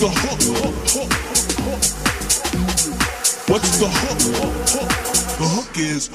What's the hook? The hook? The hook is.